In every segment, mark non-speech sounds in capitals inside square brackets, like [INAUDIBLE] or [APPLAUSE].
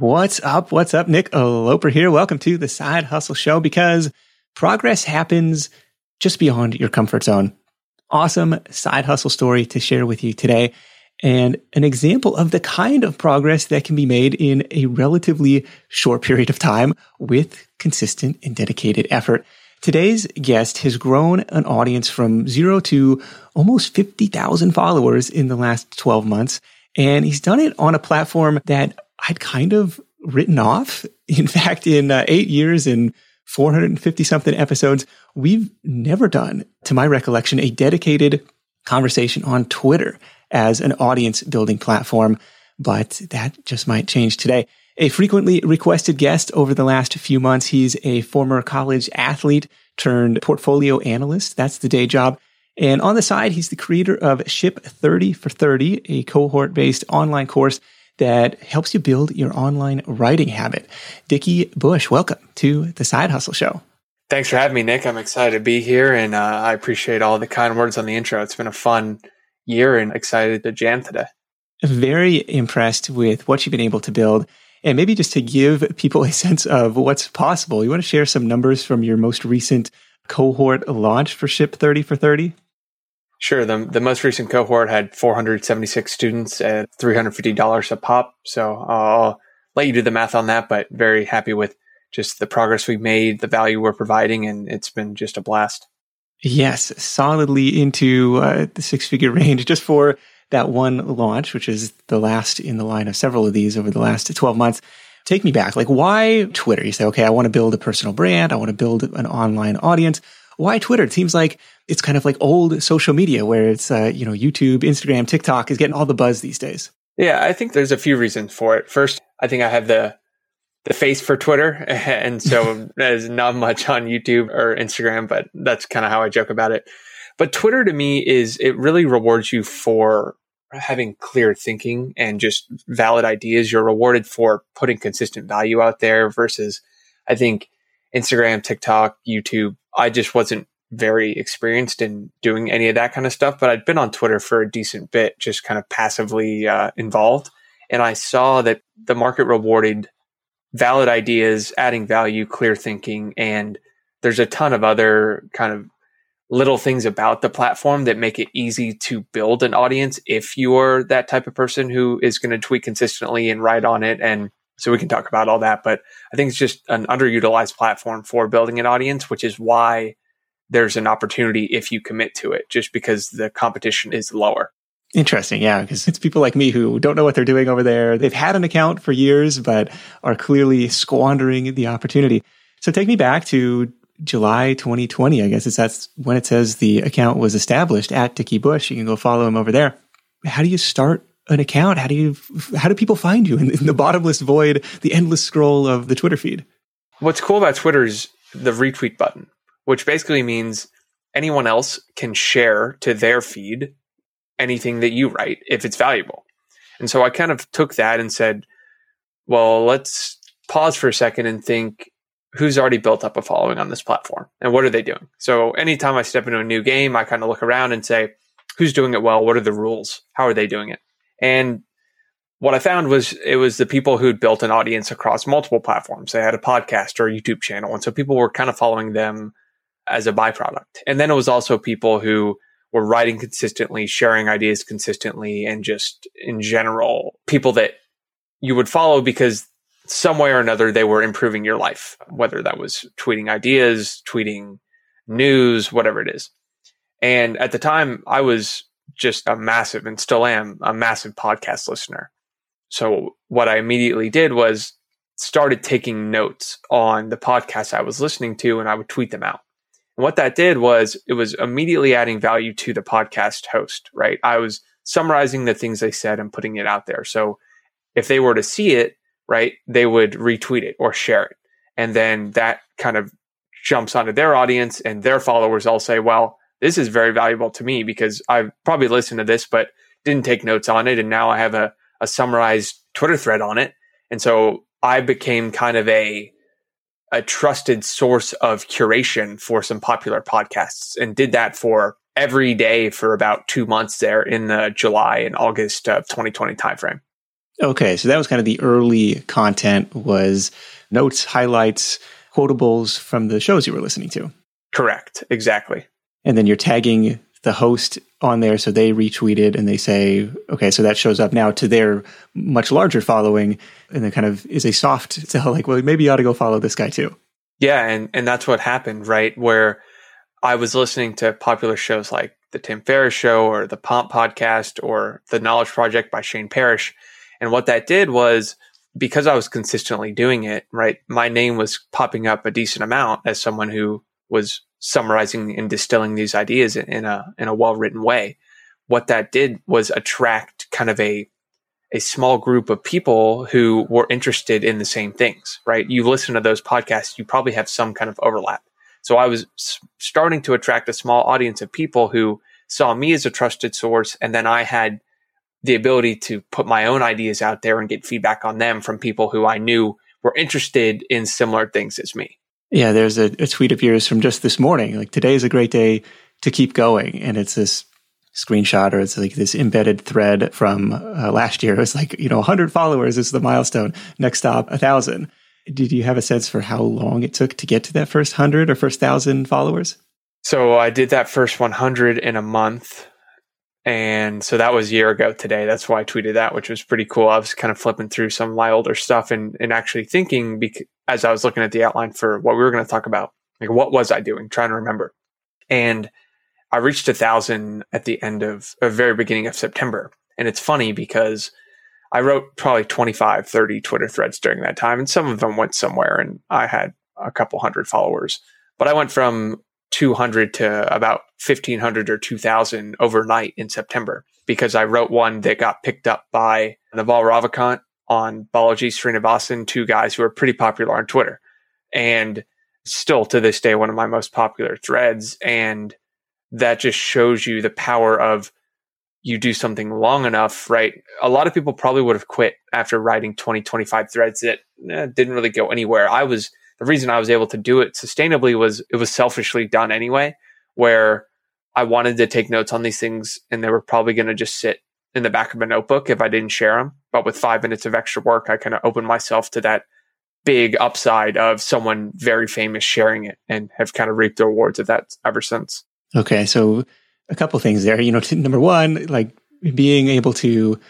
What's up? What's up? Nick Loper here. Welcome to the Side Hustle Show because progress happens just beyond your comfort zone. Awesome side hustle story to share with you today and an example of the kind of progress that can be made in a relatively short period of time with consistent and dedicated effort. Today's guest has grown an audience from zero to almost 50,000 followers in the last 12 months. And he's done it on a platform that I'd kind of written off. [LAUGHS] In fact, in uh, eight years and 450 something episodes, we've never done, to my recollection, a dedicated conversation on Twitter as an audience building platform. But that just might change today. A frequently requested guest over the last few months. He's a former college athlete turned portfolio analyst. That's the day job. And on the side, he's the creator of Ship 30 for 30, a cohort based online course that helps you build your online writing habit. Dickie Bush, welcome to the Side Hustle Show. Thanks for having me, Nick. I'm excited to be here, and uh, I appreciate all the kind words on the intro. It's been a fun year, and excited to jam today. Very impressed with what you've been able to build. And maybe just to give people a [LAUGHS] sense of what's possible, you want to share some numbers from your most recent cohort launch for Ship 30 for 30? Sure. The, the most recent cohort had 476 students at $350 a pop. So I'll let you do the math on that, but very happy with just the progress we've made, the value we're providing, and it's been just a blast. Yes, solidly into uh, the six figure [LAUGHS] range just for that one launch, which is the last in the line of several of these over the last 12 months. Take me back. Like, why Twitter? You say, okay, I want to build a personal brand. I want to build an online audience why Twitter? It seems like it's kind of like old social media where it's, uh, you know, YouTube, Instagram, TikTok is getting all the buzz these days. Yeah, I think there's a few reasons for it. First, I think I have the the face for Twitter, [LAUGHS] and so [LAUGHS] there's not much on YouTube or Instagram, but that's kind of how I joke about it. But Twitter to me is it really rewards you for having clear thinking and just valid ideas. You're rewarded for putting consistent value out there versus I think Instagram, TikTok, YouTube, I just wasn't very experienced in doing any of that kind of stuff, but I'd been on Twitter for a decent bit, just kind of passively uh, involved. And I saw that the market rewarded valid ideas, adding value, clear thinking, and there's a ton of other kind of little things about the platform that make it easy to build an audience if you're that type of person who is going to tweet consistently and write on it and so we can talk about all that. But I think it's just an underutilized platform for building an audience, which is why there's an opportunity if you commit to it, just because the competition is lower. Interesting. Yeah. Because it's people like me who don't know what they're doing over there. They've had an account for years, but are clearly squandering the opportunity. So take me back to July 2020. I guess it's that's when it says the account was established at Dickie Bush. You can go follow him over there. How do you start an account? How do you how do people find you in, in the bottomless void, the endless scroll of the Twitter feed? What's cool about Twitter is the retweet button, which basically means anyone else can share to their feed anything that you write if it's valuable. And so I kind of took that and said, well, let's pause for a second and think who's already built up a following on this platform and what are they doing? So anytime I step into a new game, I kind of look around and say, who's doing it well? What are the rules? How are they doing it? And what I found was it was the people who'd built an audience across multiple platforms. They had a podcast or a YouTube channel. And so people were kind of following them as a byproduct. And then it was also people who were writing consistently, sharing ideas consistently, and just in general, people that you would follow because some way or another they were improving your life, whether that was tweeting ideas, tweeting news, whatever it is. And at the time, I was just a massive and still am a massive podcast listener. So what I immediately did was started taking notes on the podcasts I was listening to and I would tweet them out. And what that did was it was immediately adding value to the podcast host, right? I was summarizing the things they said and putting it out there. So if they were to see it, right, they would retweet it or share it. And then that kind of jumps onto their audience and their followers all say, well, this is very valuable to me because I've probably listened to this, but didn't take notes on it. And now I have a, a summarized Twitter thread on it. And so I became kind of a, a trusted source of curation for some popular podcasts and did that for every day for about two months there in the July and August of 2020 timeframe. Okay, so that was kind of the early content was notes, highlights, quotables from the shows you were listening to. Correct, exactly. And then you're tagging the host on there so they retweeted and they say, okay, so that shows up now to their much larger following and then kind of is a soft [LAUGHS] tell like, well, maybe you ought to go follow this guy too. Yeah, and and that's what happened, right? Where I was listening to popular shows like the Tim Ferriss show or the Pomp podcast or the Knowledge Project by Shane Parrish. And what that did was because I was consistently doing it, right? My name was popping up a decent amount as someone who was summarizing and distilling these ideas in a in a well written way. What that did was attract kind of a a small group of people who were interested in the same things, right? You listen to those podcasts, you probably have some kind of overlap. So I was starting to attract a small audience of people who saw me as a trusted source. And then I had the ability to put my own ideas out there and get feedback on them from people who I knew were interested in similar things as me. Yeah, there's a, a tweet of yours from just this morning. Like today is a great day to keep going. And it's this screenshot or it's like this embedded thread from uh, last year. It's like, you know, 100 followers is the milestone. Next stop, a 1,000. Did you have a sense for how long it took to get to that first 100 or first 1,000 followers? So I did that first 100 in a month. And so that was a year ago today. That's why I tweeted that, which was pretty cool. I was kind of flipping through some of my older stuff and, and actually thinking bec- as I was looking at the outline for what we were going to talk about, like what was I doing? Trying to remember. And I reached a thousand at the end of a very beginning of September. And it's funny because I wrote probably 25, 30 Twitter threads during that time, and some of them went somewhere, and I had a couple hundred followers. But I went from 200 to about 1500 or 2000 overnight in September because I wrote one that got picked up by Naval Ravikant on Balaji Srinivasan, two guys who are pretty popular on Twitter. And still to this day, one of my most popular threads. And that just shows you the power of you do something long enough, right? A lot of people probably would have quit after writing 20, 25 threads that eh, didn't really go anywhere. I was, the reason I was able to do it sustainably was it was selfishly done anyway, where I wanted to take notes on these things and they were probably going to just sit in the back of a notebook if I didn't share them. But with five minutes of extra work, I kind of opened myself to that big upside of someone very famous sharing it and have kind of reaped the rewards of that ever since. Okay. So a couple things there. You know, t- [LAUGHS] number one, like being able to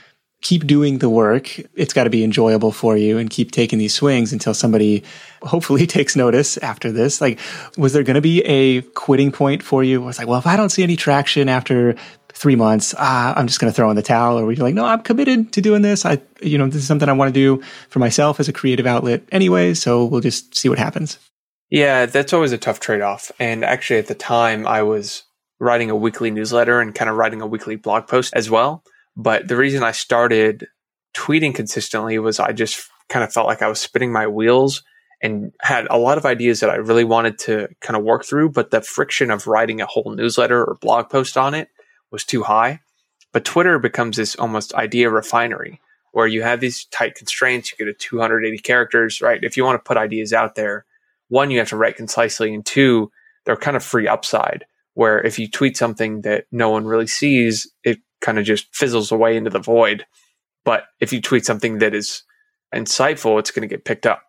keep doing the work. It's got to be enjoyable for you and keep taking these swings until somebody hopefully [LAUGHS] takes notice after this. Like, was there going to be a quitting point for you? It's like, well, if I don't see any traction after three months, ah, I'm just going to throw in the towel. Or were you like, no, I'm committed to doing this. I, you know, this is something I want to do for myself as a creative outlet anyway. So we'll just see what happens. Yeah, that's always a tough trade off. And actually, at the time, I was writing a weekly newsletter and kind of writing a weekly blog post as well. But the reason I started tweeting consistently was I just kind of felt like I was spinning my wheels and had a lot of ideas that I really wanted to kind of work through, but the friction of writing a whole newsletter or blog post on it was too high. But Twitter becomes this almost idea refinery where you have these tight constraints. You get a 280 characters, right? If you want to put ideas out there, one, you have to write concisely, and two, they're kind of free upside where if you tweet something that no one really sees, it kind of just fizzles away into the void. But if you tweet something that is insightful, it's going to get picked up.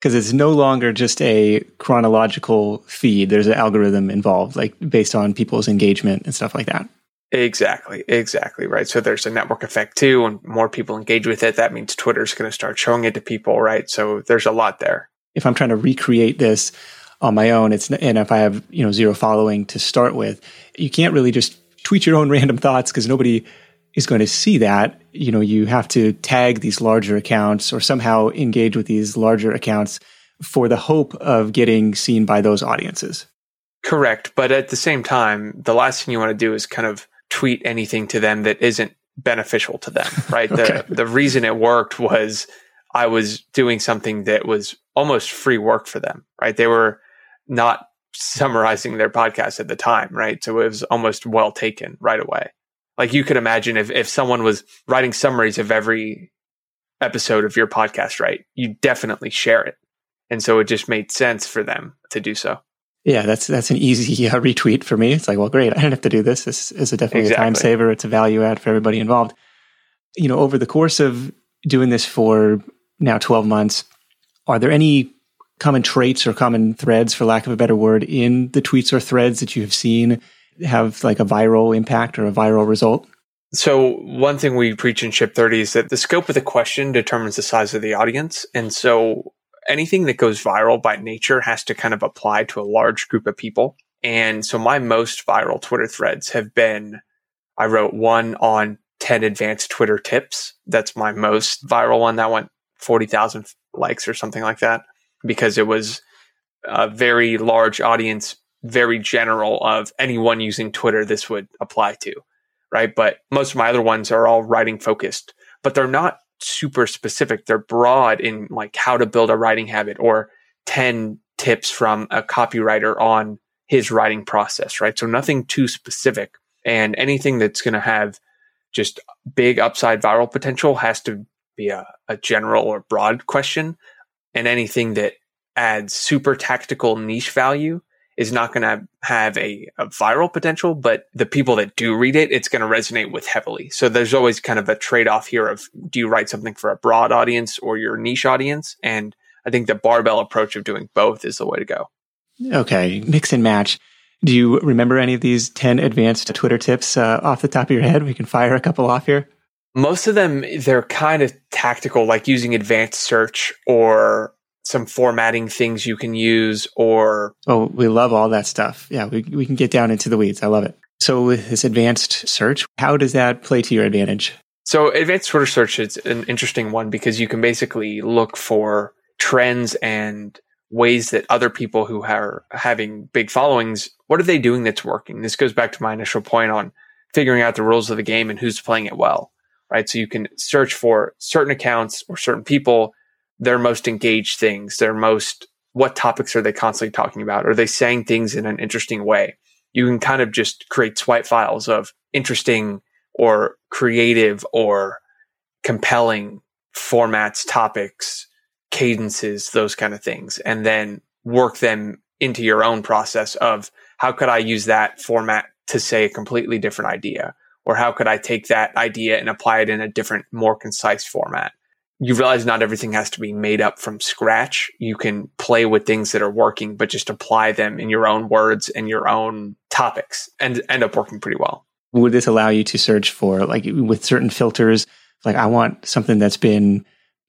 Because it's no longer just a chronological feed. There's an algorithm involved, like based on people's engagement and stuff like that. Exactly, exactly right. So there's a network effect too, and more people engage with it. That means Twitter's going to start showing it to people, right? So there's a lot there. If I'm trying to recreate this on my own. It's and if I have you know zero following to start with, you can't really just tweet your own random thoughts because nobody is going to see that. You know, you have to tag these larger accounts or somehow engage with these larger accounts for the hope of getting seen by those audiences. Correct, but at the same time, the last thing you want to do is kind of tweet anything to them that isn't beneficial to them, [LAUGHS] right? okay. The the reason it worked was I was doing something that was almost free work for them, right? They were not summarizing their podcast at the time, right? So it was almost well taken right away. Like you could imagine if, if someone was writing summaries of every episode of your podcast, right? You definitely share it. And so it just made sense for them to do so. Yeah, that's that's an easy uh, retweet for me. It's like, well, great, I don't have to do this. This is a definitely exactly. a time saver. It's a value add for everybody involved. You know, over the course of doing this for now 12 months, are there any common traits or common threads, for lack of a better word, in the tweets or threads that you have seen have like a viral impact or a viral result? So one thing we preach in Ship 30 is that the scope of the question determines the size of the audience. And so anything that goes viral by nature has to kind of apply to a large group of people. And so my most viral Twitter threads have been, I wrote one on 10 advanced Twitter tips. That's my most viral one. That went 40,000 likes or something like that because it was a very large audience, very general of anyone using Twitter this would apply to right? But most of my other ones are all writing focused, but they're not super specific. They're broad in like how to build a writing habit or 10 tips from a copywriter on his writing process, right? So nothing too specific. And anything that's going to have just big upside viral potential has to be a, a general or broad question. And anything that adds super tactical niche value is not going to have a, a, viral potential, but the people that do read it, it's going to resonate with heavily. So there's always kind of a trade off here of do you write something for a broad audience or your niche audience? And I think the barbell approach of doing both is the way to go. Okay, mix and match. Do you remember any of these 10 advanced Twitter tips uh, off the top of your head? We can fire a couple off here. Most of them, they're kind of tactical, like using advanced search or some formatting things you can use or oh we love all that stuff. Yeah we, we can get down into the weeds. I love it. So with this advanced search how does that play to your advantage? So advanced twitter search is an interesting one because you can basically look for trends and ways that other people who are having big followings what are they doing that's working? This goes back to my initial point on figuring out the rules of the game and who's playing it well right so you can search for certain accounts or certain people their most engaged things, their most what topics are they constantly talking about? Are they saying things in an interesting way? You can kind of just create swipe files of interesting or creative or compelling formats, topics, cadences, those kind of things, and then work them into your own process of how could I use that format to say a completely different idea? Or how could I take that idea and apply it in a different, more concise format? you realize not everything has to be made up from scratch. You can play with things that are working, but just apply them in your own words and your own topics and end up working pretty well. Would this allow you to search for like with certain filters? Like I want something that's been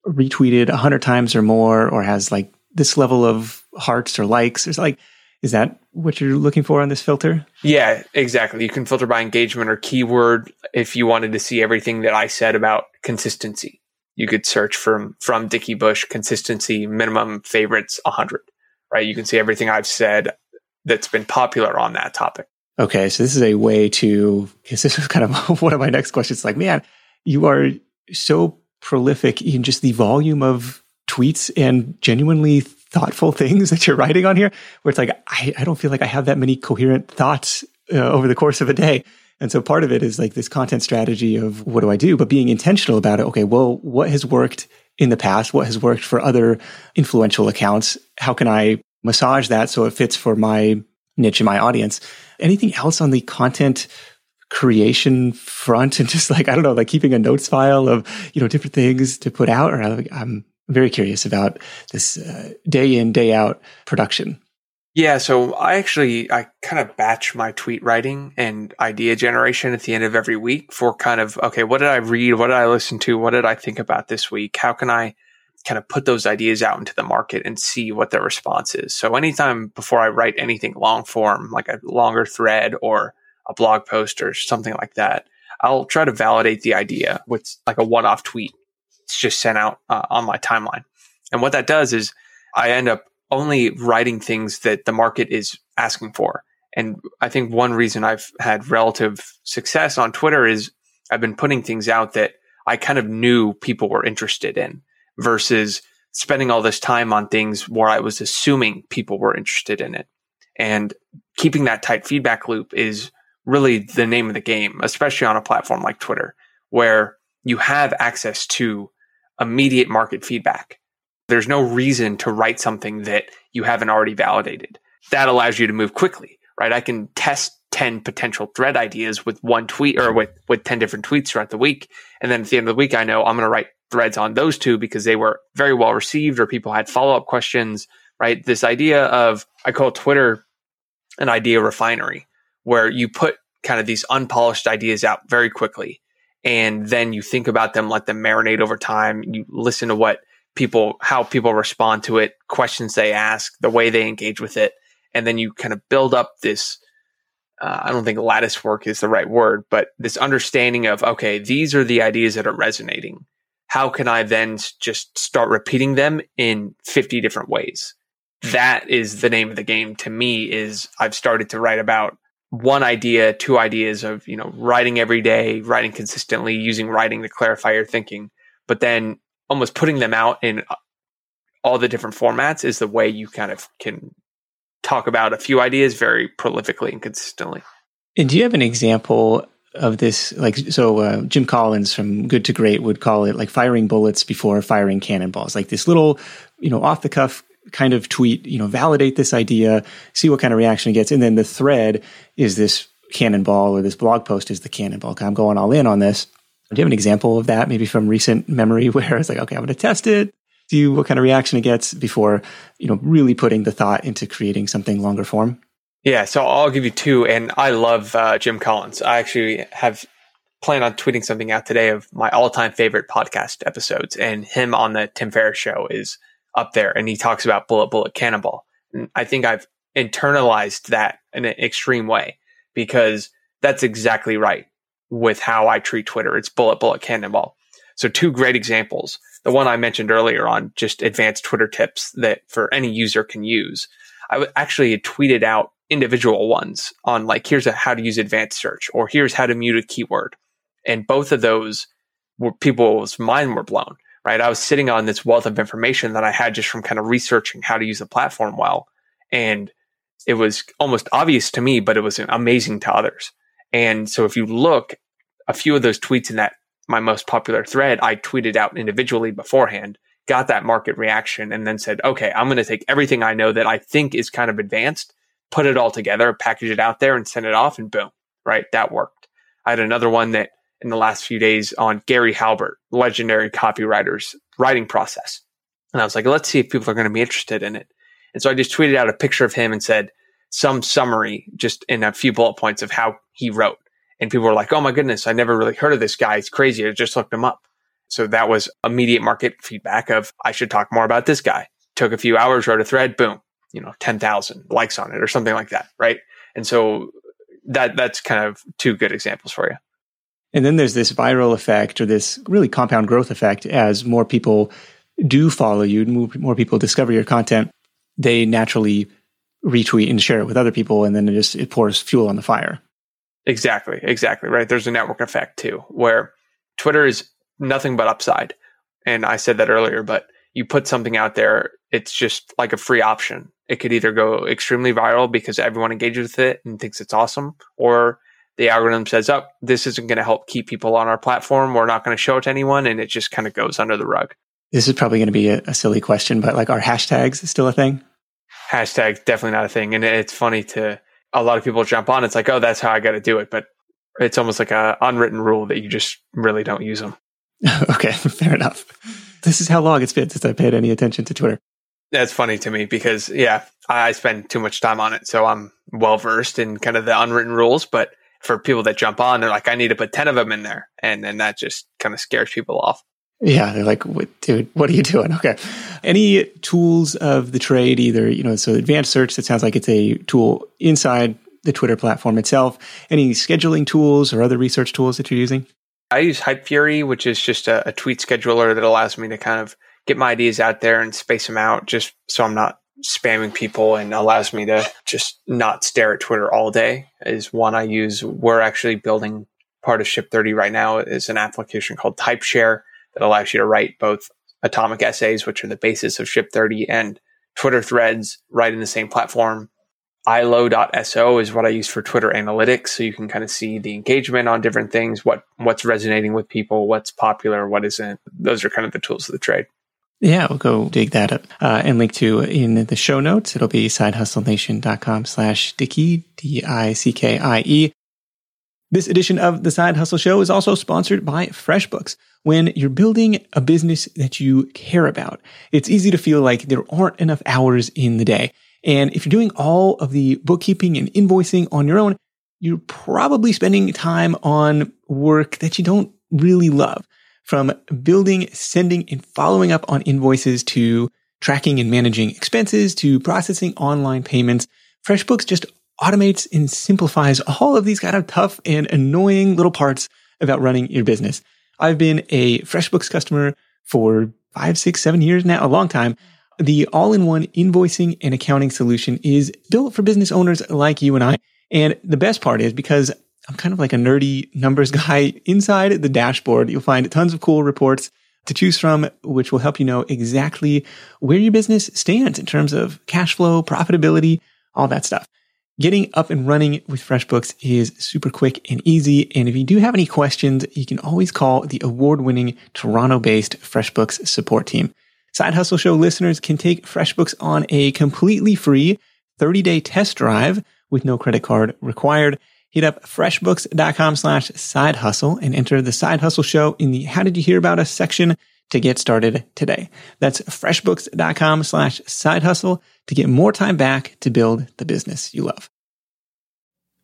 retweeted a hundred times or more, or has like this level of hearts or likes. Or like, is that what you're looking for on this filter? Yeah, exactly. You can filter by engagement or keyword if you wanted to see everything that I said about consistency you could search from from Dickie Bush consistency minimum favorites 100 right you can see everything I've said that's been popular on that topic okay so this is a way to because [LAUGHS] this is kind of [LAUGHS] one of my next questions like man you are so prolific in just the volume of tweets and genuinely thoughtful things [LAUGHS] that you're writing on here where it's like I, I don't feel like I have that many coherent thoughts uh, over the course of a day and so part of it is like this content strategy of what do I do, but being intentional about it. Okay, well, what has worked in the past? What has worked for other influential accounts? How can I massage that so it fits for my niche and my audience? Anything else on the content creation front [LAUGHS] and just like, I don't know, like keeping a notes file of, you know, different things to put out? Or I'm very curious about this uh, day in, day out production. Yeah, so I actually I kind of batch my tweet writing and idea generation at the end of every week for kind of okay, what did I read? What did I listen to? What did I think about this week? How can I kind of put those ideas out into the market and see what their response is? So anytime before I write anything long form, like a longer thread or a blog post or something like that, I'll try to validate the idea with like a one-off tweet. It's just sent out uh, on my timeline. And what that does is I end up only writing things that the market is asking for. And I think one reason I've had relative success on Twitter is I've been putting things out that I kind of knew people were interested in versus spending all this time on things where I was assuming people were interested in it. And keeping that tight feedback loop is really the name of the game, especially on a platform like Twitter, where you have access to immediate market feedback. There's no reason to write something that you haven't already validated. That allows you to move quickly, right? I can test 10 potential thread ideas with one tweet or with, with 10 different tweets throughout the week. And then at the end of the week, I know I'm going to write threads on those two because they were very well received or people had follow up questions, right? This idea of, I call Twitter an idea refinery where you put kind of these unpolished ideas out very quickly. And then you think about them, let them marinate over time. You listen to what people, how people respond to it, questions they ask, the way they engage with it. And then you kind of build up this, uh, I don't think lattice work is the right word, but this understanding of, okay, these are the ideas that are resonating. How can I then just start repeating them in 50 different ways? That is the name of the game to me is I've started to write about one idea, two ideas of, you know, writing every day, writing consistently, using writing to clarify your thinking, but then almost putting them out in uh, all the different formats is the way you kind of can talk about a few ideas very prolifically and consistently. And do you have an example of this? Like, so uh, Jim Collins from Good to Great would call it like firing bullets before firing cannonballs, like this little, you know, off the cuff kind of tweet, you know, validate this idea, see what kind of reaction it gets. And then the thread is this cannonball or this blog post is the cannonball. I'm going all in on this. Do you have an example of that, maybe from recent memory [LAUGHS] where it's like, okay, I'm going to test it, see what kind of reaction it gets before, you know, really putting the thought into creating something longer form? Yeah, so I'll give you two, and I love uh, Jim Collins. I actually have planned on tweeting something out today of my all-time favorite podcast episodes, and him on the Tim Ferriss show is up there and he talks about bullet, bullet, cannonball. And I think I've internalized that in an extreme way because that's exactly right with how I treat Twitter. It's bullet, bullet, cannonball. So two great examples. The one I mentioned earlier on just advanced Twitter tips that for any user can use. I actually tweeted out individual ones on like, here's a, how to use advanced search or here's how to mute a keyword. And both of those were people's mind were blown right? I was sitting on this wealth of information that I had just from kind of researching how to use the platform well. And it was almost obvious to me, but it was amazing to others. And so if you look, a few of those tweets in that my most popular thread, I tweeted out individually beforehand, got that market reaction, and then said, okay, I'm going to take everything I know that I think is kind of advanced, put it all together, package it out there, and send it off, and boom, right? That worked. I had another one that in the last few days on Gary Halbert, legendary copywriter's writing process. And I was like, let's see if people are going to be interested in it. And so I just tweeted out a picture of him and said some summary just in a few bullet points of how he wrote. And people were like, oh my goodness, I never really heard of this guy. He's crazy. I just looked him up. So that was immediate market feedback of I should talk more about this guy. Took a few hours, wrote a thread, boom, you know, 10,000 likes on it or something like that. Right. And so that, that's kind of two good examples for you. And then there's this viral effect or this really compound growth effect as more people do follow you, more people discover your content, they naturally retweet and share it with other people. And then it just, it pours fuel on the fire. Exactly. Exactly. Right. There's a network effect too, where Twitter is nothing but upside. And I said that earlier, but you put something out there, it's just like a free option. It could either go extremely viral because everyone engages with it and thinks it's awesome, or the algorithm says, oh, this isn't going to help keep people on our platform. We're not going to show it to anyone. And it just kind of goes under the rug. This is probably going to be a, a, silly question, but like, are hashtags still a thing? Hashtags definitely not a thing. And it's funny to a lot of people jump on. It's like, oh, that's how I got to do it. But it's almost like a unwritten rule that you just really don't use them. [LAUGHS] okay, [LAUGHS] fair enough. This is how long it's been since I paid any attention to Twitter. That's funny to me because, yeah, I spend too much time on it. So I'm well versed in kind of the unwritten rules, but for people that jump on, they're like, I need to put 10 of them in there. And then that just kind of scares people off. Yeah, they're like, dude, what are you doing? [LAUGHS] Okay. Any tools of the trade, either, you know, so advanced search, that sounds like it's a tool inside the Twitter platform itself. Any scheduling tools or other research tools that you're using? I use Hypefury, which is just a, a tweet scheduler that allows me to kind of get my ideas out there and space them out just so I'm not spamming people and allows me to just not stare at Twitter all day is one I use. We're actually building part of Ship 30 right now is an application called TypeShare that allows you to write both atomic essays, which are the basis of Ship 30 and Twitter threads right in the same platform. ILO.so is what I use for Twitter analytics. So you can kind of see the engagement on different things, what, what's resonating with people, what's popular, what isn't. Those are kind of the tools of the trade. Yeah, we'll go dig that up uh, and link to in the show notes. It'll be sidehustlenation.com slash Dickie, D-I-C-K-I-E. This edition of the Side Hustle Show is also sponsored by FreshBooks. When you're building a business that you care about, it's easy to feel like there aren't enough hours in the day. And if you're doing all of the bookkeeping and invoicing on your own, you're probably spending time on work that you don't really love. From building, sending, and following up on invoices to tracking and managing expenses to processing online payments, FreshBooks just automates and simplifies all of these kind of tough and annoying little parts about running your business. I've been a FreshBooks customer for five, six, seven years now, a long time. The all-in-one invoicing and accounting solution is built for business owners like you and I. And the best part is because I'm kind of like a nerdy numbers [LAUGHS] guy inside the dashboard, you'll find tons of cool reports to choose from, which will help you know exactly where your business stands in terms of cash flow, profitability, all that stuff. Getting up and running with FreshBooks is super quick and easy. And if you do have any questions, you can always call the award winning Toronto based FreshBooks support team. Side Hustle Show listeners can take FreshBooks on a completely free 30 day test drive with no credit card required. Hit up freshbooks.com slash side hustle and enter the side hustle show in the how did you hear about us section to get started today. That's freshbooks.com slash side hustle to get more time back to build the business you love.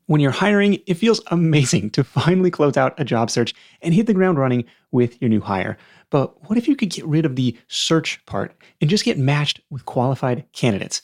When you're hiring, it feels amazing to finally close out a job search and hit the ground running with your new hire. But what if you could get rid of the search part and just get matched with qualified candidates?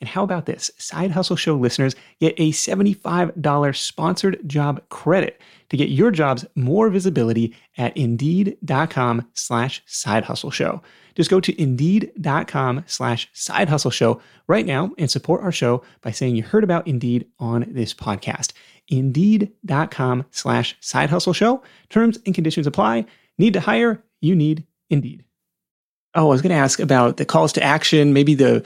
And how about this? Side Hustle Show listeners get a $75 sponsored job credit to get your jobs more visibility at indeed.com slash side hustle show. Just go to indeed.com slash side hustle show right now and support our show by saying you heard about Indeed on this podcast. Indeed.com slash side hustle show. Terms and conditions apply. Need to hire? You need Indeed. Oh, I was going to ask about the calls to action, maybe the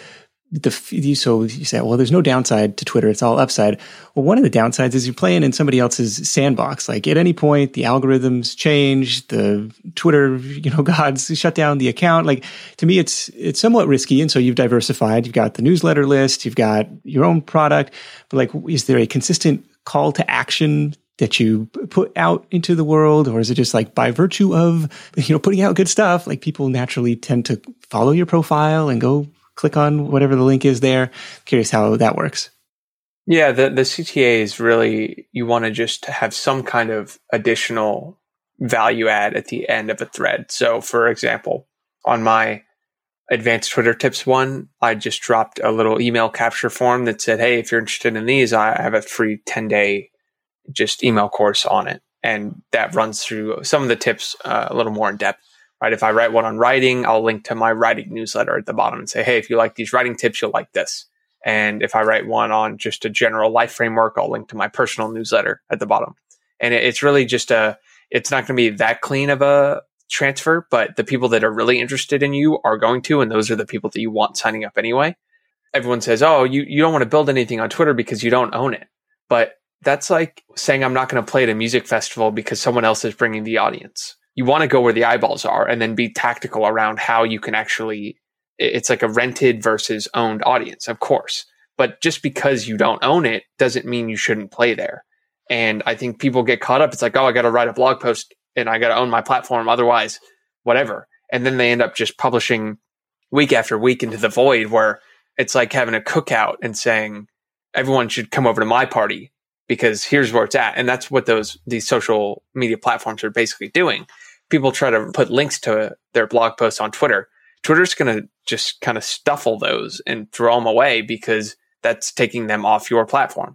the so you say, well, there's no downside to Twitter; it's all upside. Well, one of the downsides is you're playing in somebody else's sandbox. Like at any point, the algorithms change, the Twitter, you know, [LAUGHS] gods shut down the account. Like to me, it's it's somewhat risky, and so you've diversified. You've got the newsletter list, you've got your own product, but like, is there a consistent call to action that you put out into the world or is it just like by virtue of you know putting out good stuff like people naturally tend to follow your profile and go click on whatever the link is there. Curious how that works. Yeah, the, the CTA is really, you want to just have some kind of additional value add at the end of a thread. So, for example, on my advanced Twitter tips one, I just dropped a little email capture form that said, Hey, if you're interested in these, I have a free 10 day just email course on it. And that runs through some of the tips uh, a little more in depth right? If I write one on writing, I'll link to my writing newsletter at the bottom and say, hey, if you like these writing tips, you'll like this. And if I write one on just a general life framework, I'll link to my personal newsletter at the bottom. And it's really just a, it's not going to be that clean of a transfer, but the people that are really interested in you are going to, and those are the people that you want signing up anyway. Everyone says, oh, you, you don't want to build anything on Twitter because you don't own it. But that's like saying I'm not going to play at a music festival because someone else is bringing the audience you want to go where the eyeballs are and then be tactical around how you can actually it's like a rented versus owned audience of course. But just because you don't own it doesn't mean you shouldn't play there. And i think people get caught up it's like oh i got to write a blog post and i got to own my platform otherwise whatever. And then they end up just publishing week after week into the void where it's like having a cookout and saying everyone should come over to my party because here's where it's at. And that's what those these social media platforms are basically doing people try to put links to their blog posts on Twitter, Twitter's going to just kind of stuffle those and throw them away because that's taking them off your platform.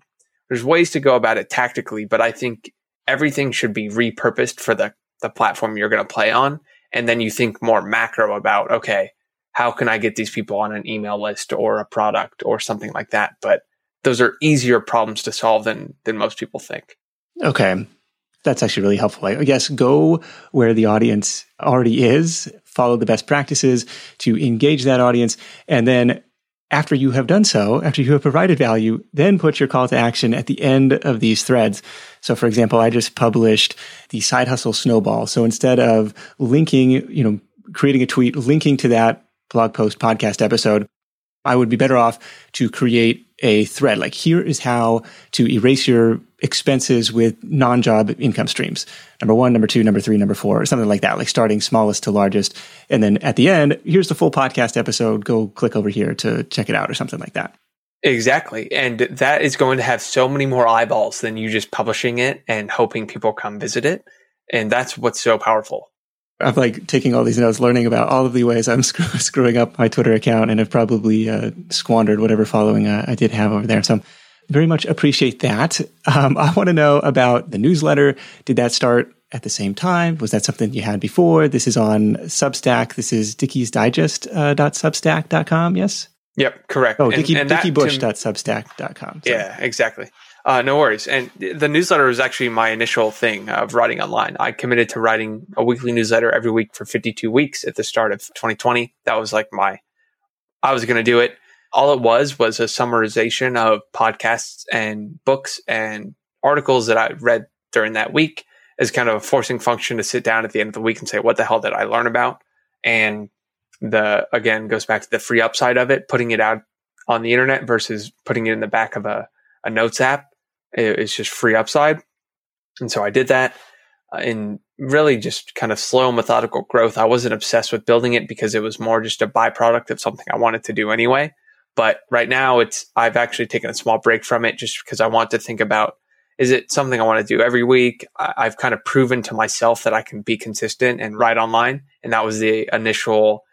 There's ways to go about it tactically, but I think everything should be repurposed for the the platform you're going to play on. And then you think more macro about, okay, how can I get these people on an email list or a product or something like that? But those are easier problems to solve than, than most people think. Okay. That's actually really helpful. I guess go where the audience already is, follow the best practices to engage that audience, and then after you have done so, after you have provided value, then put your call to action at the end of these threads. So for example, I just published the side hustle snowball. So instead of linking, you know, creating a tweet, linking to that blog post podcast episode, I would be better off to create a thread. Like here is how to erase your expenses with non-job income streams. Number one, number two, number three, number four, or something like that, like starting smallest to largest. And then at the end, here's the full podcast episode. Go click over here to check it out or something like that. Exactly. And that is going to have so many more eyeballs than you just publishing it and hoping people come visit it. And that's what's so powerful. I'm like taking all these notes, learning about all of the ways I'm [LAUGHS] screwing up my Twitter account and have probably uh, squandered whatever following uh, I did have over there. So very much appreciate that. Um, I want to know about the newsletter. Did that start at the same time? Was that something you had before? This is on Substack. This is dickiesdigest.substack.com. Uh, yes? Yep, correct. Oh, Dickie, and, and dickiebush.substack.com. Yeah, exactly. Uh, no worries. And the newsletter was actually my initial thing of writing online. I committed to writing a weekly newsletter every week for 52 weeks at the start of 2020. That was like my, I was going to do it. All it was was a summarization of podcasts and books and articles that I read during that week as kind of a forcing function to sit down at the end of the week and say, what the hell did I learn about? And the, again, goes back to the free upside of it, putting it out on the internet versus putting it in the back of a, a notes app it's just free upside. And so I did that uh, in really just kind of slow, methodical growth. I wasn't obsessed with building it because it was more just a byproduct of something I wanted to do anyway. But right now it's, I've actually taken a small break from it just because I want to think about, is it something I want to do every week? I've kind of proven to myself that I can be consistent and write online. And that was the initial,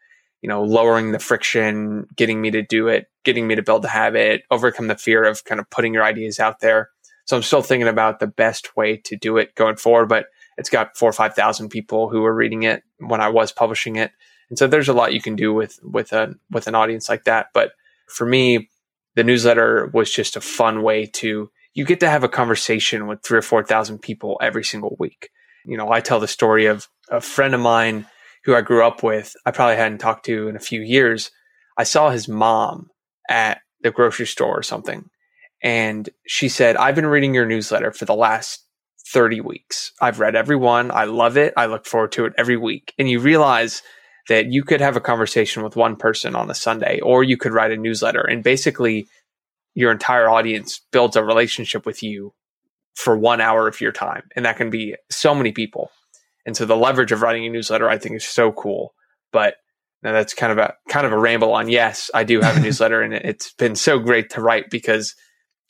you know, lowering the friction, getting me to do it, getting me to build the habit, overcome the fear of kind of putting your ideas out there. So I'm still thinking about the best way to do it going forward, but it's got four or 5,000 people who were reading it when I was publishing it. And so there's a lot you can do with, with a, with an audience like that. But for me, the newsletter was just a fun way to, you get to have a conversation with three or 4,000 people every single week. You know, I tell the story of a friend of mine who I grew up with. I probably hadn't talked to in a few years. I saw his mom at the grocery store or something and she said, I've been reading your newsletter for the last 30 weeks. I've read every one. I love it. I look forward to it every week. And you realize that you could have a conversation with one person on a Sunday, or you could write a newsletter. And basically, your entire audience builds a relationship with you for one hour of your time. And that can be so many people. And so the leverage of writing a newsletter, I think, is so cool. But now that's kind of a kind of a ramble on yes, I do have a [LAUGHS] newsletter and it's been so great to write because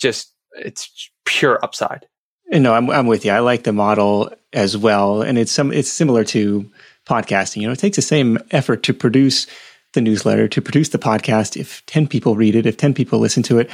just it's pure upside. And no, I'm I'm with you. I like the model as well, and it's some it's similar to podcasting. You know, it takes the same effort to produce the newsletter, to produce the podcast. If ten people read it, if ten people listen to it,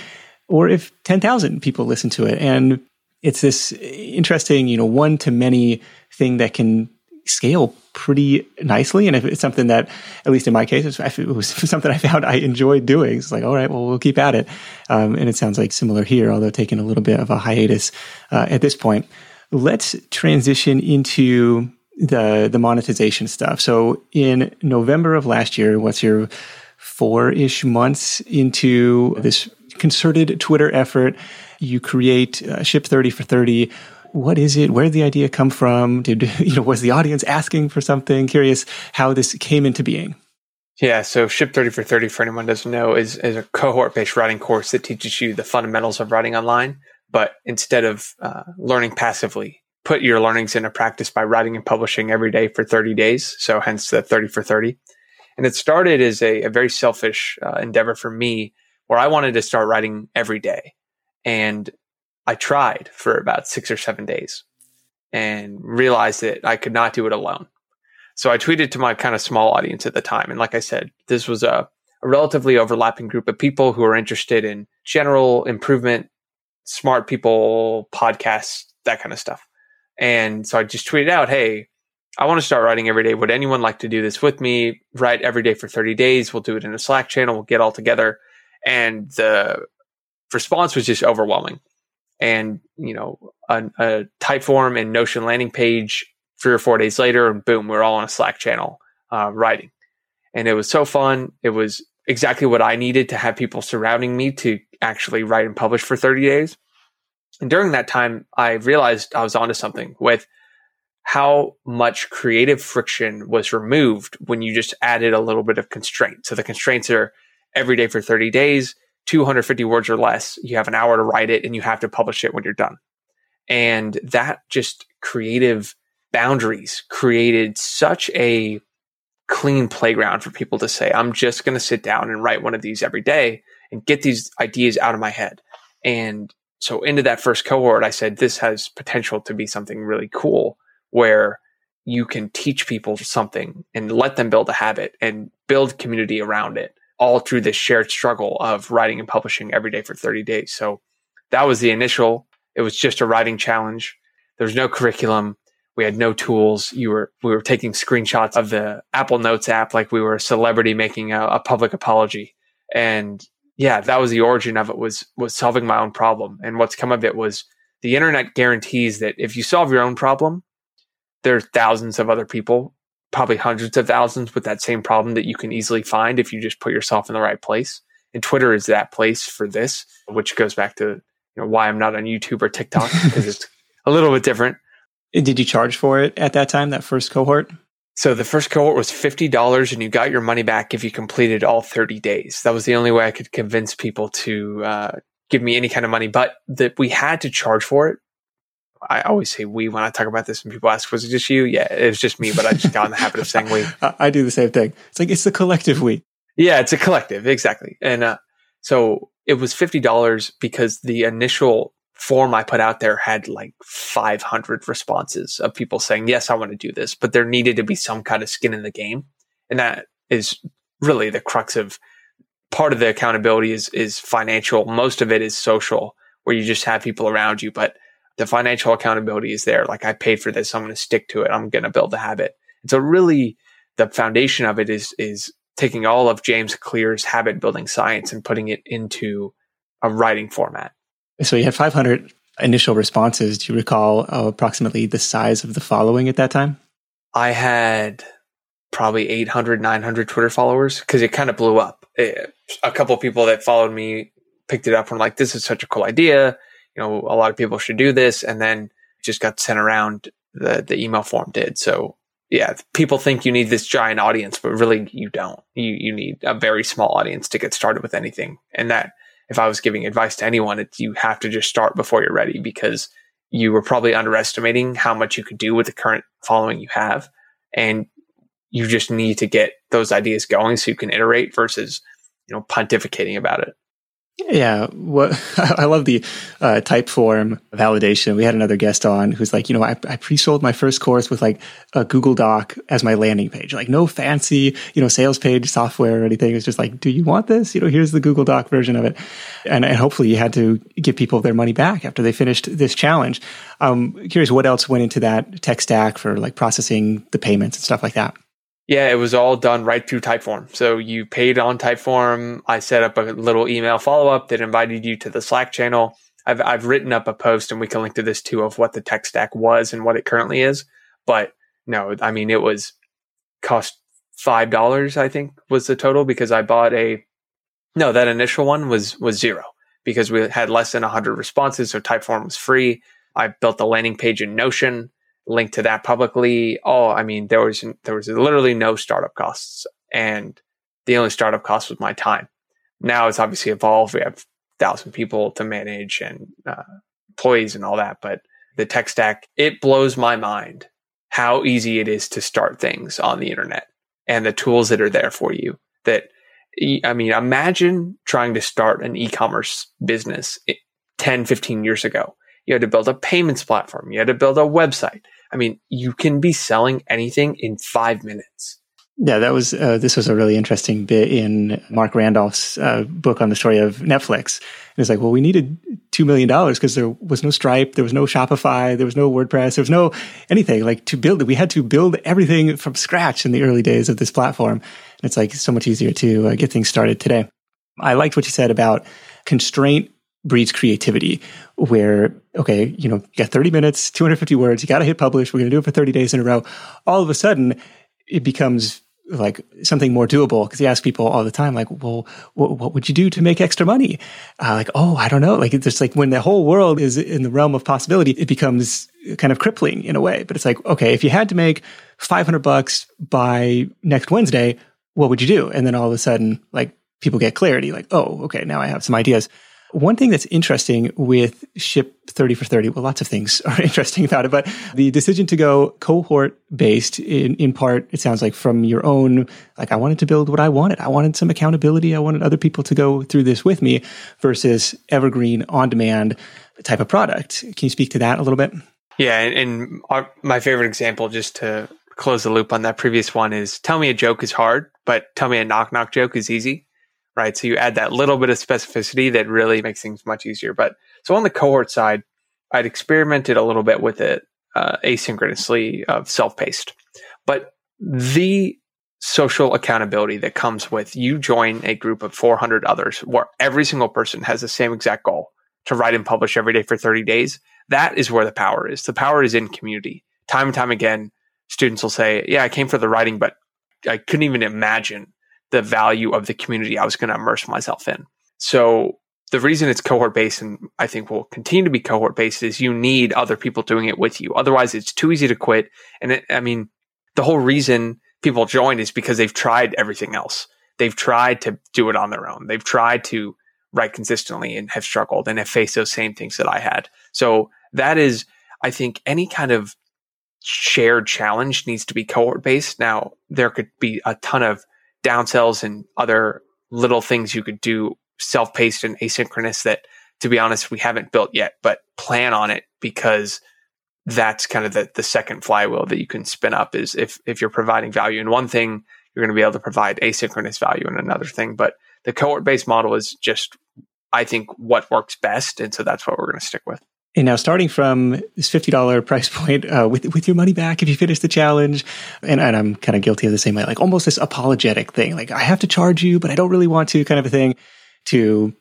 or if ten thousand people listen to it, and it's this interesting, you know, one to many thing that can scale pretty nicely. And if it's something that, at least in my case, it was [LAUGHS] something I found I enjoyed doing, it's like, all right, well, we'll keep at it. Um, and it sounds like similar here, although taking a little bit of a hiatus uh, at this point. Let's transition into the the monetization stuff. So in November of last year, what's your four ish months into this concerted Twitter effort? You create uh, Ship 30 for 30 what is it? Where did the idea come from? Did [LAUGHS] you know was the audience asking for something? Curious how this came into being. Yeah, so Ship 30 for 30, for anyone doesn't know, is, is a cohort based writing course that teaches you the fundamentals of writing online. But instead of uh, learning passively, put your learnings into practice by writing and publishing every day for 30 days. So hence the 30 for 30. And it started as a, a very selfish uh, endeavor for me where I wanted to start writing every day. And I tried for about six or seven days and realized that I could not do it alone. So I tweeted to my kind of small audience at the time. And like I said, this was a, a relatively overlapping group of people who are interested in general improvement, smart people, podcasts, that kind of stuff. And so I just tweeted out, Hey, I want to start writing every day. Would anyone like to do this with me? Write every day for 30 days. We'll do it in a Slack channel. We'll get all together. And the response was just overwhelming. And, you know, a, a Typeform and Notion landing page three or four days later, and boom, we're all on a Slack channel uh, writing. And it was so fun. It was exactly what I needed to have people surrounding me to actually write and publish for 30 days. And during that time, I realized I was onto something with how much creative friction was removed when you just added a little bit of constraint. So the constraints are every day for 30 days, 250 words or less. You have an hour to write it and you have to publish it when you're done. And that just creative boundaries created such a clean playground for people to say, I'm just going to sit down and write one of these every day and get these ideas out of my head. And so into that first cohort, I said, this has potential to be something really cool where you can teach people something and let them build a habit and build community around it all through this shared struggle of writing and publishing every day for 30 days. So that was the initial. It was just a writing challenge. There was no curriculum. We had no tools. You were we were taking screenshots of the Apple Notes app like we were a celebrity making a, a public apology. And yeah, that was the origin of it was was solving my own problem. And what's come of it was the internet guarantees that if you solve your own problem, there's thousands of other people, probably hundreds of thousands with that same problem that you can easily find if you just put yourself in the right place. And Twitter is that place for this, which goes back to you know why I'm not on YouTube or TikTok because it's [LAUGHS] a little bit different. Did you charge for it at that time, that first cohort? So the first cohort was $50 and you got your money back if you completed all 30 days. That was the only way I could convince people to uh, give me any kind of money, but that we had to charge for it. I always say we when I talk about this and people ask, was it just you? Yeah, it was just me, but I just got in the habit of saying we. [LAUGHS] I do the same thing. It's like, it's the collective we. Yeah, it's a collective. Exactly. And uh, so it was $50 because the initial form I put out there had like 500 responses of people saying, yes, I want to do this, but there needed to be some kind of skin in the game. And that is really the crux of part of the accountability is, is financial. Most of it is social where you just have people around you, but the financial accountability is there. Like I paid for this. I'm going to stick to it. I'm going to build a habit. And so really the foundation of it is, is taking all of James Clear's habit building science and putting it into a writing format. So you had 500 initial responses. Do you recall uh, approximately the size of the following at that time? I had probably 800, 900 Twitter followers because it kind of blew up. It, a couple people that followed me picked it up and were like, this is such a cool idea. You know, a lot of people should do this. And then just got sent around the, the email form did. So yeah, people think you need this giant audience, but really you don't. You, you need a very small audience to get started with anything. And that if I was giving advice to anyone, it's you have to just start before you're ready because you were probably underestimating how much you could do with the current following you have. And you just need to get those ideas going so you can iterate versus, you know, pontificating about it. Yeah, what [LAUGHS] I love the uh, Typeform validation. We had another guest on who's like, you know, I, I pre-sold my first course with like a Google Doc as my landing page, like no fancy, you know, sales page software or anything. It's just like, do you want this? You know, here's the Google Doc version of it, and, and hopefully you had to give people their money back after they finished this challenge. I'm um, curious what else went into that tech stack for like processing the payments and stuff like that. Yeah, it was all done right through Typeform. So you paid on Typeform. I set up a little email follow up that invited you to the Slack channel. I've I've written up a post, and we can link to this too of what the tech stack was and what it currently is. But no, I mean it was cost five dollars. I think was the total because I bought a no that initial one was was zero because we had less than hundred responses, so Typeform was free. I built the landing page in Notion link to that publicly. Oh, I mean, there was there was literally no startup costs, and the only startup cost was my time. Now it's obviously evolved. We have thousand people to manage and uh, employees and all that, but the tech stack it blows my mind how easy it is to start things on the internet and the tools that are there for you. That I mean, imagine trying to start an e-commerce business 10, 15 years ago. You had to build a payments platform. You had to build a website. I mean, you can be selling anything in five minutes. Yeah, that was uh, this was a really interesting bit in Marc Randolph's uh, book on the story of Netflix. And it's like, well, we needed two million dollars because there was no Stripe, there was no Shopify, there was no WordPress, there was no anything like to build it. We had to build everything from scratch in the early days of this platform. And it's like so much easier to uh, get things started today. I liked what you said about constraint breeds creativity where okay you know you got 30 minutes 250 words you got to hit publish we're going to do it for 30 days in a row. All of a sudden it becomes like something more doable because you ask people all the time like well what, would you do to make extra money? Uh, like oh i don't know. Like it's just like when the whole world is in the realm of possibility it becomes kind of crippling in a way. But it's like okay if you had to make 500 bucks by next wednesday what would you do? And then all of a sudden like people get clarity like oh okay now i have some ideas one thing that's interesting with Ship 30 for 30, well, lots of things [LAUGHS] are interesting about it, but the decision to go cohort based in, in part, it sounds like from your own, like I wanted to build what I wanted. I wanted some accountability. I wanted other people to go through this with me versus evergreen on demand type of product. Can you speak to that a little bit? Yeah. And, our, my favorite example, just to close the loop on that previous one, is tell me a joke is hard, but tell me a knock knock joke is easy right? So you add that little bit of specificity that really makes things much easier. But so on the cohort side, I'd experimented a little bit with it uh, asynchronously of self-paced, but the social accountability that comes with you join a group of 400 others where every single person has the same exact goal to write and publish every day for 30 days. That is where the power is. The power is in community. Time and time again, students will say, yeah, I came for the writing, but I couldn't even imagine the value of the community I was going to immerse myself in. So the reason it's cohort based and I think will continue to be cohort based is you need other people doing it with you. Otherwise, it's too easy to quit. And it, I mean, the whole reason people join is because they've tried everything else. They've tried to do it on their own. They've tried to write consistently and have struggled and have faced those same things that I had. So that is, I think, any kind of shared challenge needs to be cohort based. Now, there could be a ton of downsells and other little things you could do self-paced and asynchronous that to be honest we haven't built yet but plan on it because that's kind of the, the second flywheel that you can spin up is if if you're providing value in one thing you're going to be able to provide asynchronous value in another thing. But the cohort based model is just i think what works best and so that's what we're going to stick with and now, starting from this fifty dollar price [LAUGHS] point, uh, with with your money back if you finish the challenge, and, and I'm kind of guilty of the same way, like almost this apologetic thing, like I have to charge you, but I don't really want to, kind of a thing. To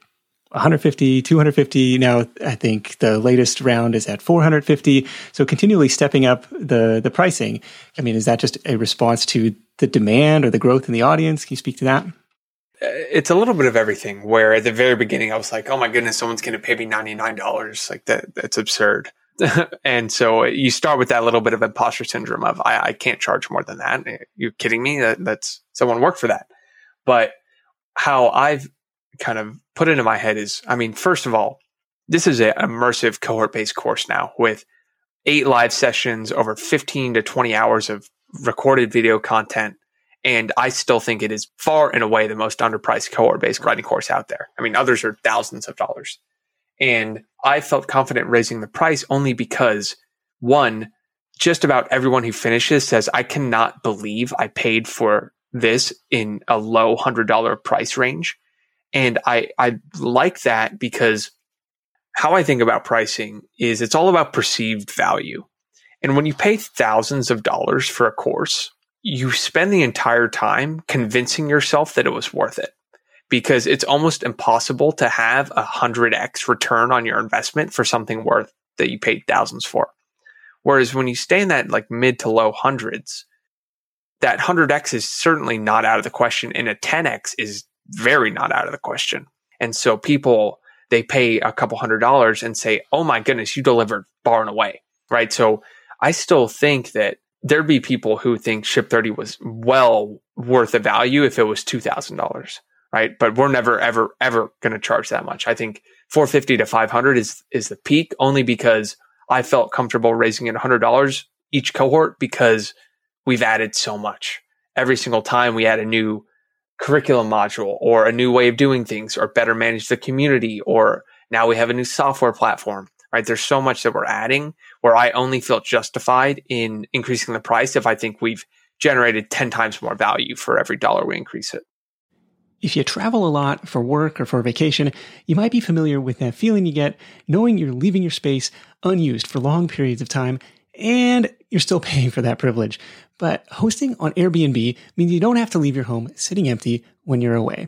150, 250. Now, I think the latest round is at 450. So continually stepping up the the pricing. I mean, is that just a response to the demand or the growth in the audience? Can you speak to that? It's a little bit of everything where at the very beginning I was like, oh my goodness, someone's going to pay me $99. Like that, that's absurd. [LAUGHS] and so uh, you start with that little bit of imposter syndrome of, I, I can't charge more than that. Eh, you're kidding me? That, that's someone worked for that. But how I've kind of put into my head is, I mean, first of all, this is an immersive cohort based course now with eight live sessions over 15 to 20 hours of recorded video content and I still think it is far and away the most underpriced cohort based writing course out there. I mean, others are thousands of dollars. And I felt confident raising the price only because one, just about everyone who finishes says, I cannot believe I paid for this in a low hundred dollar price range. And I, I like that because how I think about pricing is it's all about perceived value. And when you pay thousands of dollars for a course, you spend the entire time convincing yourself that it was worth it because it's almost impossible to have a 100x return on your investment for something worth that you paid thousands for. Whereas when you stay in that like mid to low hundreds, that 100x is certainly not out of the question and a 10x is very not out of the question. And so people, they pay a couple hundred dollars and say, Oh my goodness, you delivered far and away. Right. So I still think that there'd be people who think Ship 30 was well worth the value if it was $2,000, right? But we're never, ever, ever going to charge that much. I think 450 to 500 is, is the peak only because I felt comfortable raising it $100 each cohort because we've added so much. Every single time we add a new curriculum module or a new way of doing things or better manage the community or now we have a new software platform right? There's so much that we're adding where I only feel justified in increasing the price if I think we've generated 10 times more value for every dollar we increase it. If you travel a lot for work or for vacation, you might be familiar with that feeling you get knowing you're leaving your space unused for long periods of time and you're still [LAUGHS] paying for that privilege. But hosting on Airbnb means you don't have to leave your home sitting empty when you're away.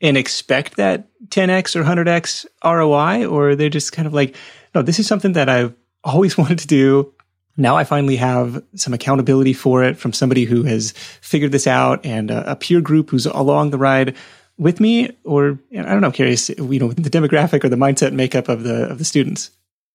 and expect that 10x or 100x ROI, or they're just kind of like, no, this is something that I've [LAUGHS] always wanted to do. Now I finally have some accountability for it from somebody who has figured this out and a, a peer group who's along the ride with me, or I don't know, curious, you know, the demographic or the mindset makeup of the of the students.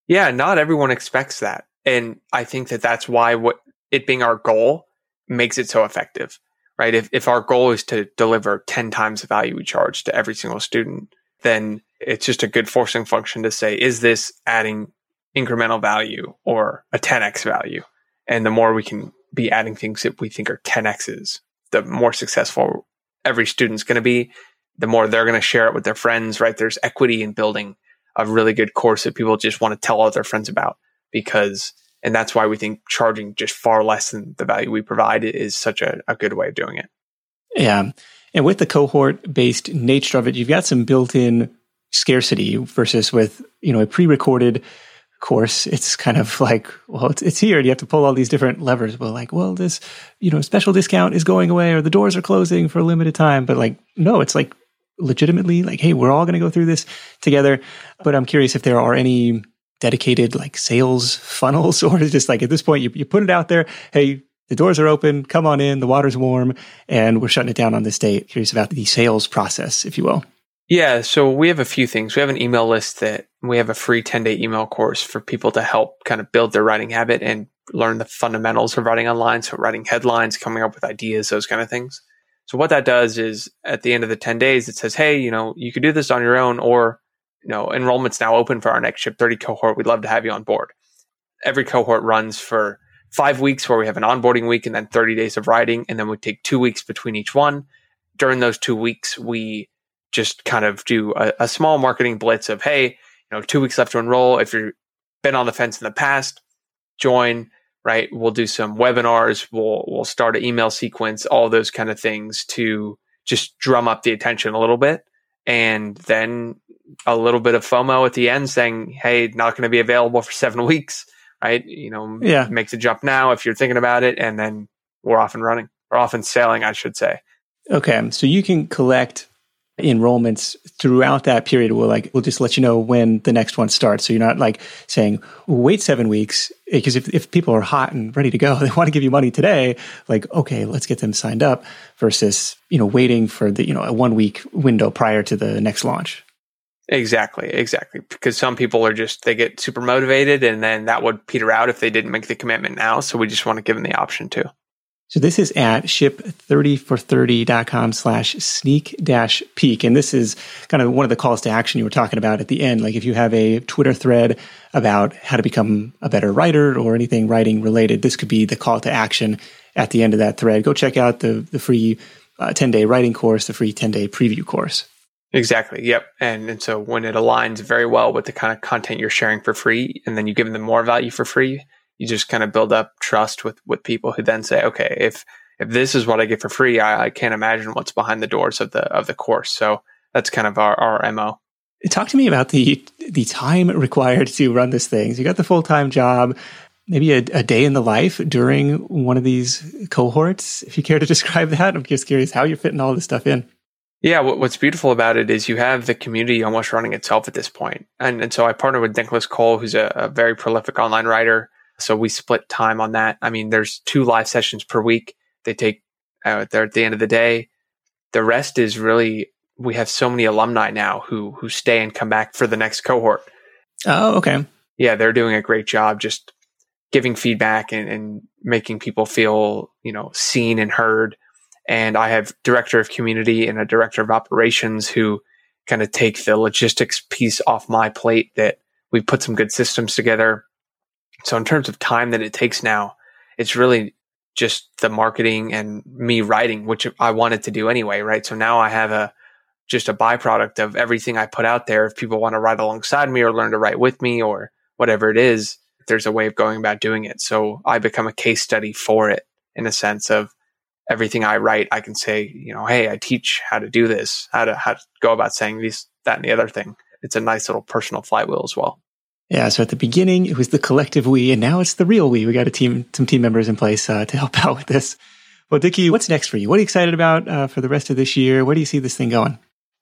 Yeah, not everyone expects that, and I think that that's why what it being our goal makes it so effective right? If, if our goal is to deliver 10 times the value we charge to every single student, then it's just a good forcing function to say, is this adding incremental value or a 10x value? And the more we can be adding things that we think are 10x's, the more successful every student's going to be, the more they're going to share it with their friends, right? There's equity in building a really good course that people just want to tell all their friends about because and that's why we think charging just far less than the value we provide is such a, a good way of doing it. Yeah. And with the cohort based nature of it, you've got some built in scarcity versus with, you know, a pre recorded course, it's kind of like, well, it's, it's here. You have to pull all these different levers. Well, like, well, this, you know, special discount is going away or the doors are closing for a limited time. But like, no, it's like legitimately like, hey, we're all going to go through this together. But I'm curious if there are any dedicated like sales [LAUGHS] funnels or just like at this point you, you put it out there hey the doors are open come on in the water's warm and we're shutting it down on this date. Curious about the sales process if you will. Yeah so we have a few things. We have an email list that we have a free 10 day email course for people to help kind of build their writing habit and learn the fundamentals of writing online so writing headlines coming up with ideas those kind of things. So what that does is at the end of the 10 days it says hey you know you could do this on your own or you know, enrollment's now open for our next Ship 30 cohort. We'd love to have you on board. Every cohort runs for five weeks where we have an onboarding week and then 30 days of writing. And then we take two weeks between each one. During those two weeks, we just kind of do a, a small marketing blitz of, hey, you know, two weeks left to enroll. If you've been on the fence in the past, join, right? We'll do some webinars. We'll, we'll start an email sequence, all those kind of things to just drum up the attention a little bit. And then a little bit of FOMO at the end saying, Hey, not going to be available for seven [LAUGHS] weeks, right? You know, yeah. make the jump now if you're thinking about it. And then we're off and running or off and sailing, I should say. Okay. So you can collect enrollments throughout that period. We'll like, we'll just let you know when the next one starts. So you're not like saying, wait seven weeks. Because if, if people are hot and ready to go, [LAUGHS] they want to give you money today. Like, okay, let's get them signed up versus, you know, waiting for the, you know, a one week window prior to the next launch. Exactly, exactly. Because some people are just they get super motivated, and then that would peter out if they didn't make the commitment now. So we just want to give them the option too. So this is at ship30for30.com slash sneak dash peek. And this is kind of one of the calls to action you were talking about at the end. Like if you have a Twitter thread about how to become a better writer or anything writing related, this could be the call to action at the end of that thread. Go check out the, the free uh, 10 day writing course, the free 10 day preview course. Exactly. Yep. And and so when it aligns very well with the kind of content you're sharing for free, and then you give them more value for free, you just kind of build up trust with with people who then say, okay, if if this is what I get for free, I, I can't imagine what's behind the doors of the of the course. So that's kind of our, our mo. Talk to me about the the time required to run this thing. So you got the full time job, maybe a, a, day in the life during one of these cohorts. If you care to [LAUGHS] describe that, I'm just curious how you're fitting all this stuff in. Yeah, what's beautiful about it is you have the community almost running itself at this point. And, and so I partnered with Nicholas Cole, who's a, a very prolific online writer, So we split time on that. I mean, there's two live sessions per week. They take, uh, they're at the end of the day. The rest is really, we have so many alumni now who, who stay and come back for the next cohort. Oh, okay. Yeah, they're doing a great job just giving feedback and, and making people feel, you know, seen and heard. And I have director of community and a director of operations who kind of take the logistics piece off my plate that we put some good systems together. So in terms of time that it takes now, it's really just the marketing and me writing, which I wanted to do anyway, right? So now I have a just a byproduct of everything I put out there. If people want to write alongside me or learn to write with me or whatever it is, there's a way of going about doing it. So I become a case study for it in a sense of everything I write, I can say, you know, hey, I teach how to do this, how to how to go about saying these, that, and the other thing. It's a nice little personal flywheel as well. Yeah. So at the beginning, it was the collective we, and now it's the real we. We got a team, some team members in place uh, to help [LAUGHS] out with this. Well, Dickie, what's next for you? What are you excited about uh, for the rest of this year? Where do you see this thing going?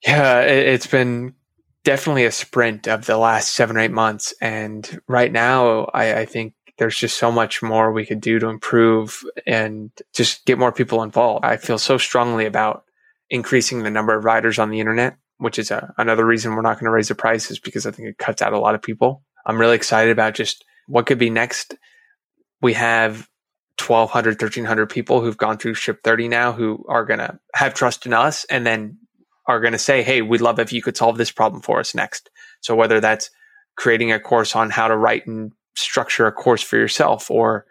Yeah, it, it's been definitely a sprint of the last seven or eight months. And right now, I, I think there's just so much more we could do to improve and just get more people involved. I feel so strongly about increasing the number of riders on the internet, which is a, another reason we're not going to raise the prices because I think it cuts out a lot of people. I'm really excited about just what could be next. We have 1200, 1300 people who've gone through Ship 30 now who are going to have trust in us and then are going to say, Hey, we'd love if you could solve this problem for us next. So whether that's creating a course on how to write and structure a course for yourself or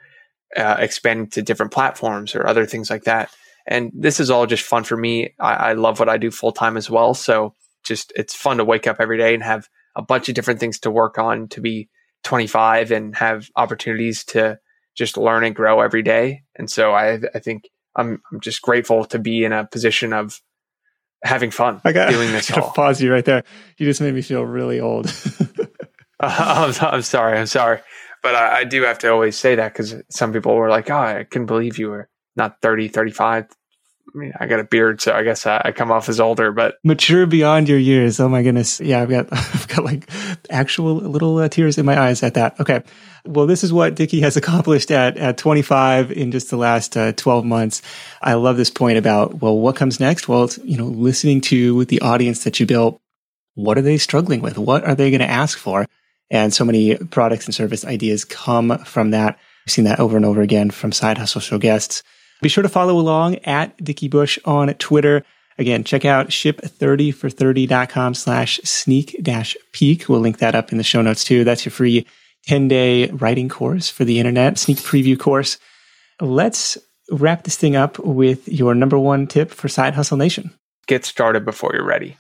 uh, expand to different platforms or other things like that. And this is all just fun for me. I, I love what I do full time as well. So just it's fun to wake up every day and have a bunch of different things to work on to be 25 and have opportunities to just learn and grow every day. And so I, I think I'm, I'm just grateful to be in a position of having fun I got, doing this. [LAUGHS] I got pause you right there. You just made me feel really old. [LAUGHS] [LAUGHS] I'm, I'm, sorry. I'm sorry. But I, I do have to always say that because some people were like, oh, I couldn't believe you were not 30, 35. I mean, I got a beard, so I guess I, I, come off as older, but mature beyond your years. Oh my goodness. Yeah, I've got, [LAUGHS] I've got like actual little uh, tears in my eyes at that. Okay. Well, this is what Dickie has [LAUGHS] accomplished at, at 25 in just the last uh, 12 months. I love this point about, well, what comes next? Well, it's, you know, listening to the audience that you built. What are they struggling with? What are they going to ask for? And so many products and service ideas come from that. I've seen that over and over again from Side Hustle Show guests. Be sure to follow along at Dickie Bush on Twitter. Again, check out ship30for30.com slash sneak dash peek. We'll link that up in the show notes too. That's your free 10 day writing course for the internet, sneak preview course. Let's wrap this thing up with your number one tip for Side Hustle Nation. Get started before you're ready.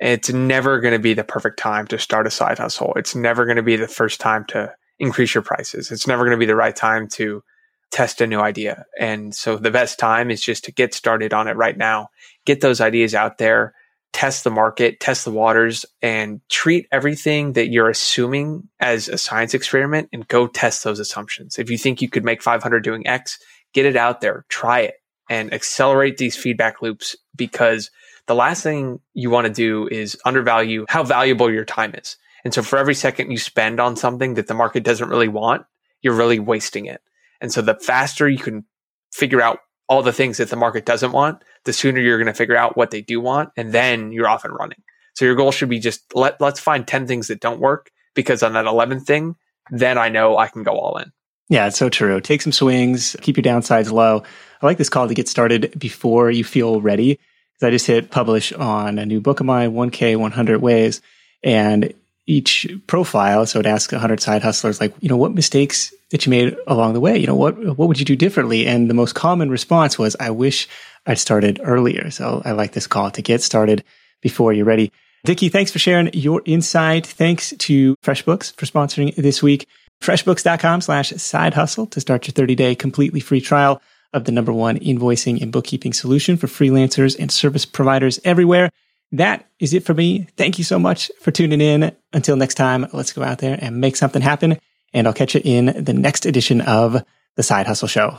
It's never going to be the perfect time to start a side hustle. It's never going to be the first time to increase your prices. It's never going to be the right time to test a new idea. And so the best time is just to get started on it right now. Get those ideas out there, test the market, test the waters, and treat everything that you're assuming as a science experiment and go test those assumptions. If you think you could make 500 doing X, get it out there, try it, and accelerate these feedback loops because the last thing you want to do is undervalue how valuable your time is. And so for every second you spend on something that the market doesn't really want, you're really wasting it. And so the faster you can figure out all the things that the market doesn't want, the sooner you're going to figure out what they do want. And then you're off and running. So your goal should be just let, let's find 10 things that don't work because on that 11th thing, then I know I can go all in. Yeah, it's so true. Take some swings, keep your downsides low. I like this call to get started before you feel ready. I just hit publish on a new book of mine, 1K 100 Ways. And each profile, so it asks 100 side hustlers, like, you know, what mistakes that you made along the way? You know, what, what would you do differently? And the most common response was, I wish I'd started earlier. So I like this call to get started before you're ready. Dickie, thanks for sharing your insight. Thanks to FreshBooks for sponsoring this week. FreshBooks.com slash side hustle to start your 30 day completely free trial of the number one invoicing and bookkeeping solution for freelancers and service providers everywhere. That is it for me. Thank you so much for tuning in. Until next time, let's go out there and make something happen. And I'll catch you in the next edition of the Side Hustle Show.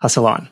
Hustle on.